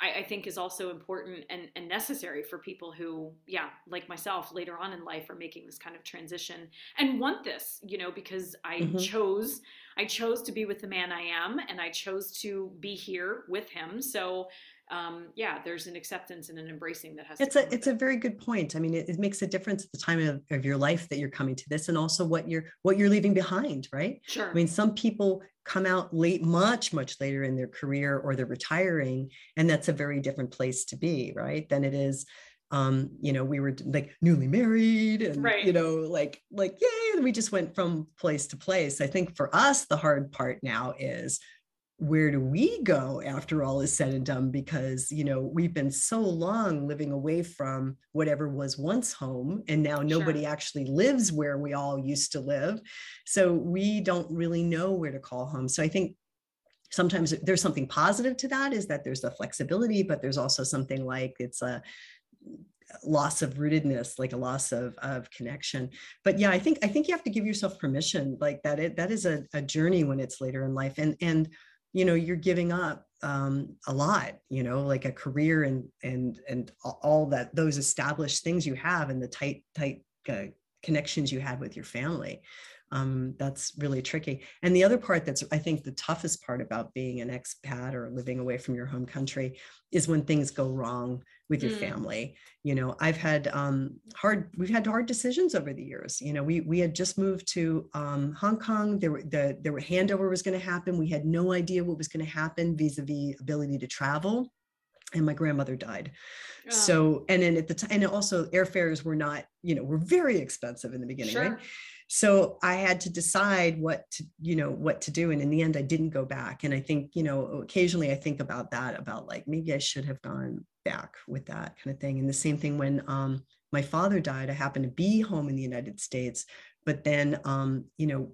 I, I, think is also important and, and necessary for people who, yeah, like myself, later on in life are making this kind of transition and want this, you know, because I mm-hmm. chose, I chose to be with the man I am, and I chose to be here with him. So um, yeah, there's an acceptance and an embracing that has. It's a it's it. a very good point. I mean, it, it, makes a difference at the time of, of your life that you're coming to this, and also what you're what you're leaving behind, right? Sure. I mean, some people come out late, much much later in their career, or they're retiring, and that's a very different place to be, right? Than it is. Um, you know, we were like newly married and right. you know, like like yay, we just went from place to place. I think for us, the hard part now is where do we go after all is said and done? Because you know we've been so long living away from whatever was once home and now nobody sure. actually lives where we all used to live. So we don't really know where to call home. So i think sometimes there's something positive to that is that there's the flexibility but there's also something like it's a loss of rootedness like a loss of, of connection. But yeah i think i think you have to give yourself permission like that it that is a, a journey when it's later in life. And and you know you're giving up um, a lot you know like a career and and and all that those established things you have and the tight tight uh, connections you had with your family. Um, that's really tricky. And the other part that's i think the toughest part about being an expat or living away from your home country is when things go wrong with your mm. family. You know i've had um, hard we've had hard decisions over the years. You know we we had just moved to um, hong kong. There were the there were handover was going to happen. We had no idea what was going to happen vis-a-vis ability to travel and my grandmother died. Oh. so and then at the time and also airfares were not you know were very expensive in the beginning sure. right so i had to decide what to you know what to do and in the end i didn't go back. And i think you know occasionally i think about that about like maybe i should have gone back with that kind of thing and the same thing when um, my father died i happened to be home in the united states but then um, you know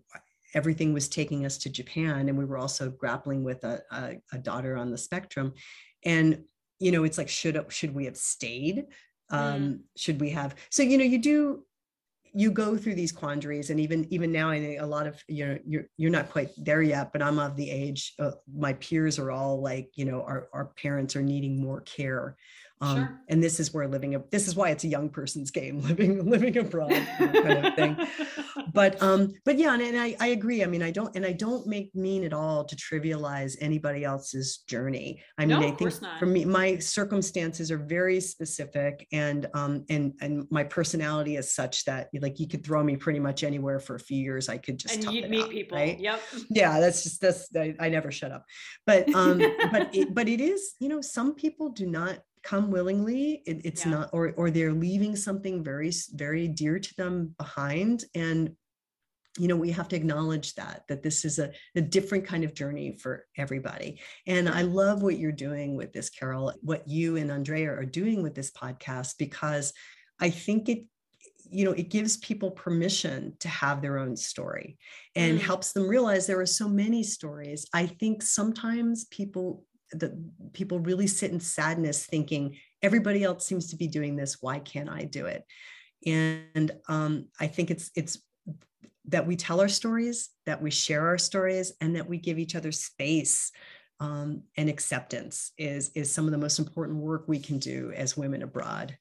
everything was taking us to japan and we were also grappling with a, a, a daughter on the spectrum and you know it's like should should we have stayed um, mm. should we have so you know you do you go through these quandaries and even even now i think a lot of you know you're you're not quite there yet but i'm of the age uh, my peers are all like you know our, our parents are needing more care um, sure. and this is where living this is why it's a young person's game (laughs) living living abroad kind of thing. (laughs) But um but yeah and, and, I, I agree. I mean i don't and i don't make mean at all to trivialize anybody else's journey. I mean no, i think for me my circumstances are very specific and um and and my personality is such that like you could throw me pretty much anywhere for a few years i could just and you'd meet people. right? Yep. Yeah that's just that's I, I never shut up. But um but (laughs) it, but it is you know some people do not come willingly it, it's yeah. not or or they're leaving something very very dear to them behind and you know we have to acknowledge that that this is a, a different kind of journey for everybody and i love what you're doing with this carol what you and andrea are doing with this podcast because i think it you know it gives people permission to have their own story and mm. helps them realize there are so many stories i think sometimes people that people really sit in sadness thinking everybody else seems to be doing this why can't i do it and um, i think it's it's that we tell our stories that we share our stories and that we give each other space um, and acceptance is is some of the most important work we can do as women abroad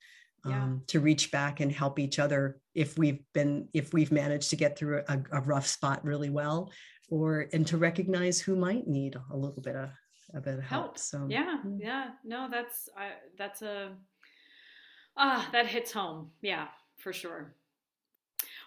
yeah. um, to reach back and help each other if we've been if we've managed to get through a, a rough spot really well or and to recognize who might need a little bit of a bit of help. So yeah, yeah, no, that's I, that's a ah that hits home. Yeah, for sure.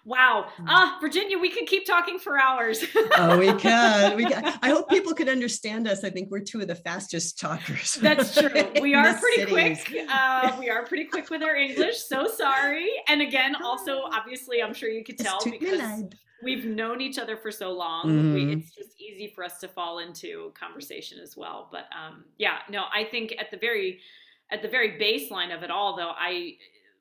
Wow. Mm. Ah, Virginia, we could keep talking for hours. oh, we (laughs) can. We can. I hope people could understand us. I think we're two of the fastest talkers. That's true. (laughs) We are pretty cities. quick. Uh, we are pretty quick with our English. So sorry. And again, also, obviously, I'm sure you could tell because we've known each other for so long. Mm-hmm. We, it's just easy for us to fall into conversation as well. But um, yeah, no, I think at the very at the very baseline of it all, though, I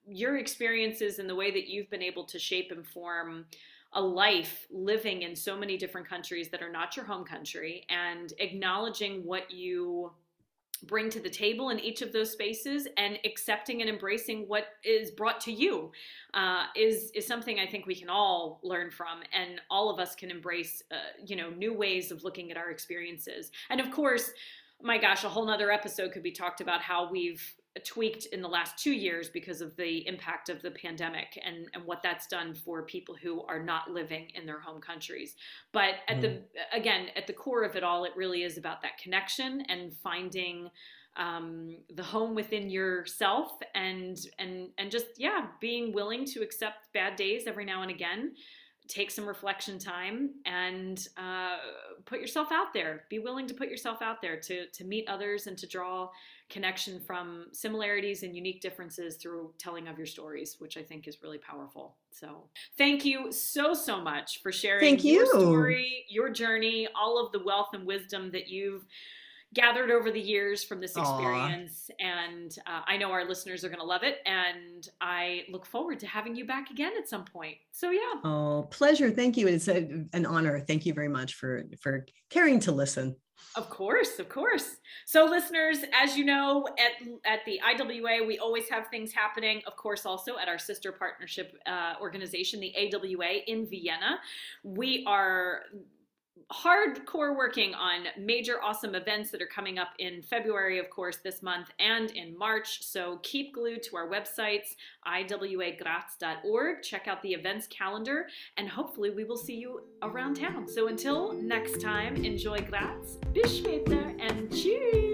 your experiences and the way that you've been able to shape and form a life living in so many different countries that are not your home country and acknowledging what you bring to the table in each of those spaces and accepting and embracing what is brought to you uh, is is something I think we can all learn from, and all of us can embrace, uh, you know, new ways of looking at our experiences. And of course, my gosh, a whole nother episode could be talked about how we've tweaked in the last two years because of the impact of the pandemic and, and what that's done for people who are not living in their home countries. But at mm. the again, at the core of it all, it really is about that connection and finding um, the home within yourself and and and just yeah, being willing to accept bad days every now and again take some reflection time and uh, put yourself out there be willing to put yourself out there to to meet others and to draw connection from similarities and unique differences through telling of your stories which i think is really powerful so thank you so so much for sharing thank you. your story your journey all of the wealth and wisdom that you've gathered over the years from this experience. Aww. And uh, I know our listeners are going to love it. And I look forward to having you back again at some point. So yeah. Oh, pleasure. Thank you. It's a, an honor. Thank you very much for for caring to listen. Of course, of course. So, listeners, as you know, at at the IWA, we always have things happening. Of course, also at our sister partnership uh, organization, the AWA in Vienna, we are hardcore working on major awesome events that are coming up in February, of course, this month and in March. So keep glued to our websites, iwagraz.org. Check out the events calendar, and hopefully we will see you around town. So until next time, enjoy Graz, bis später, and cheers!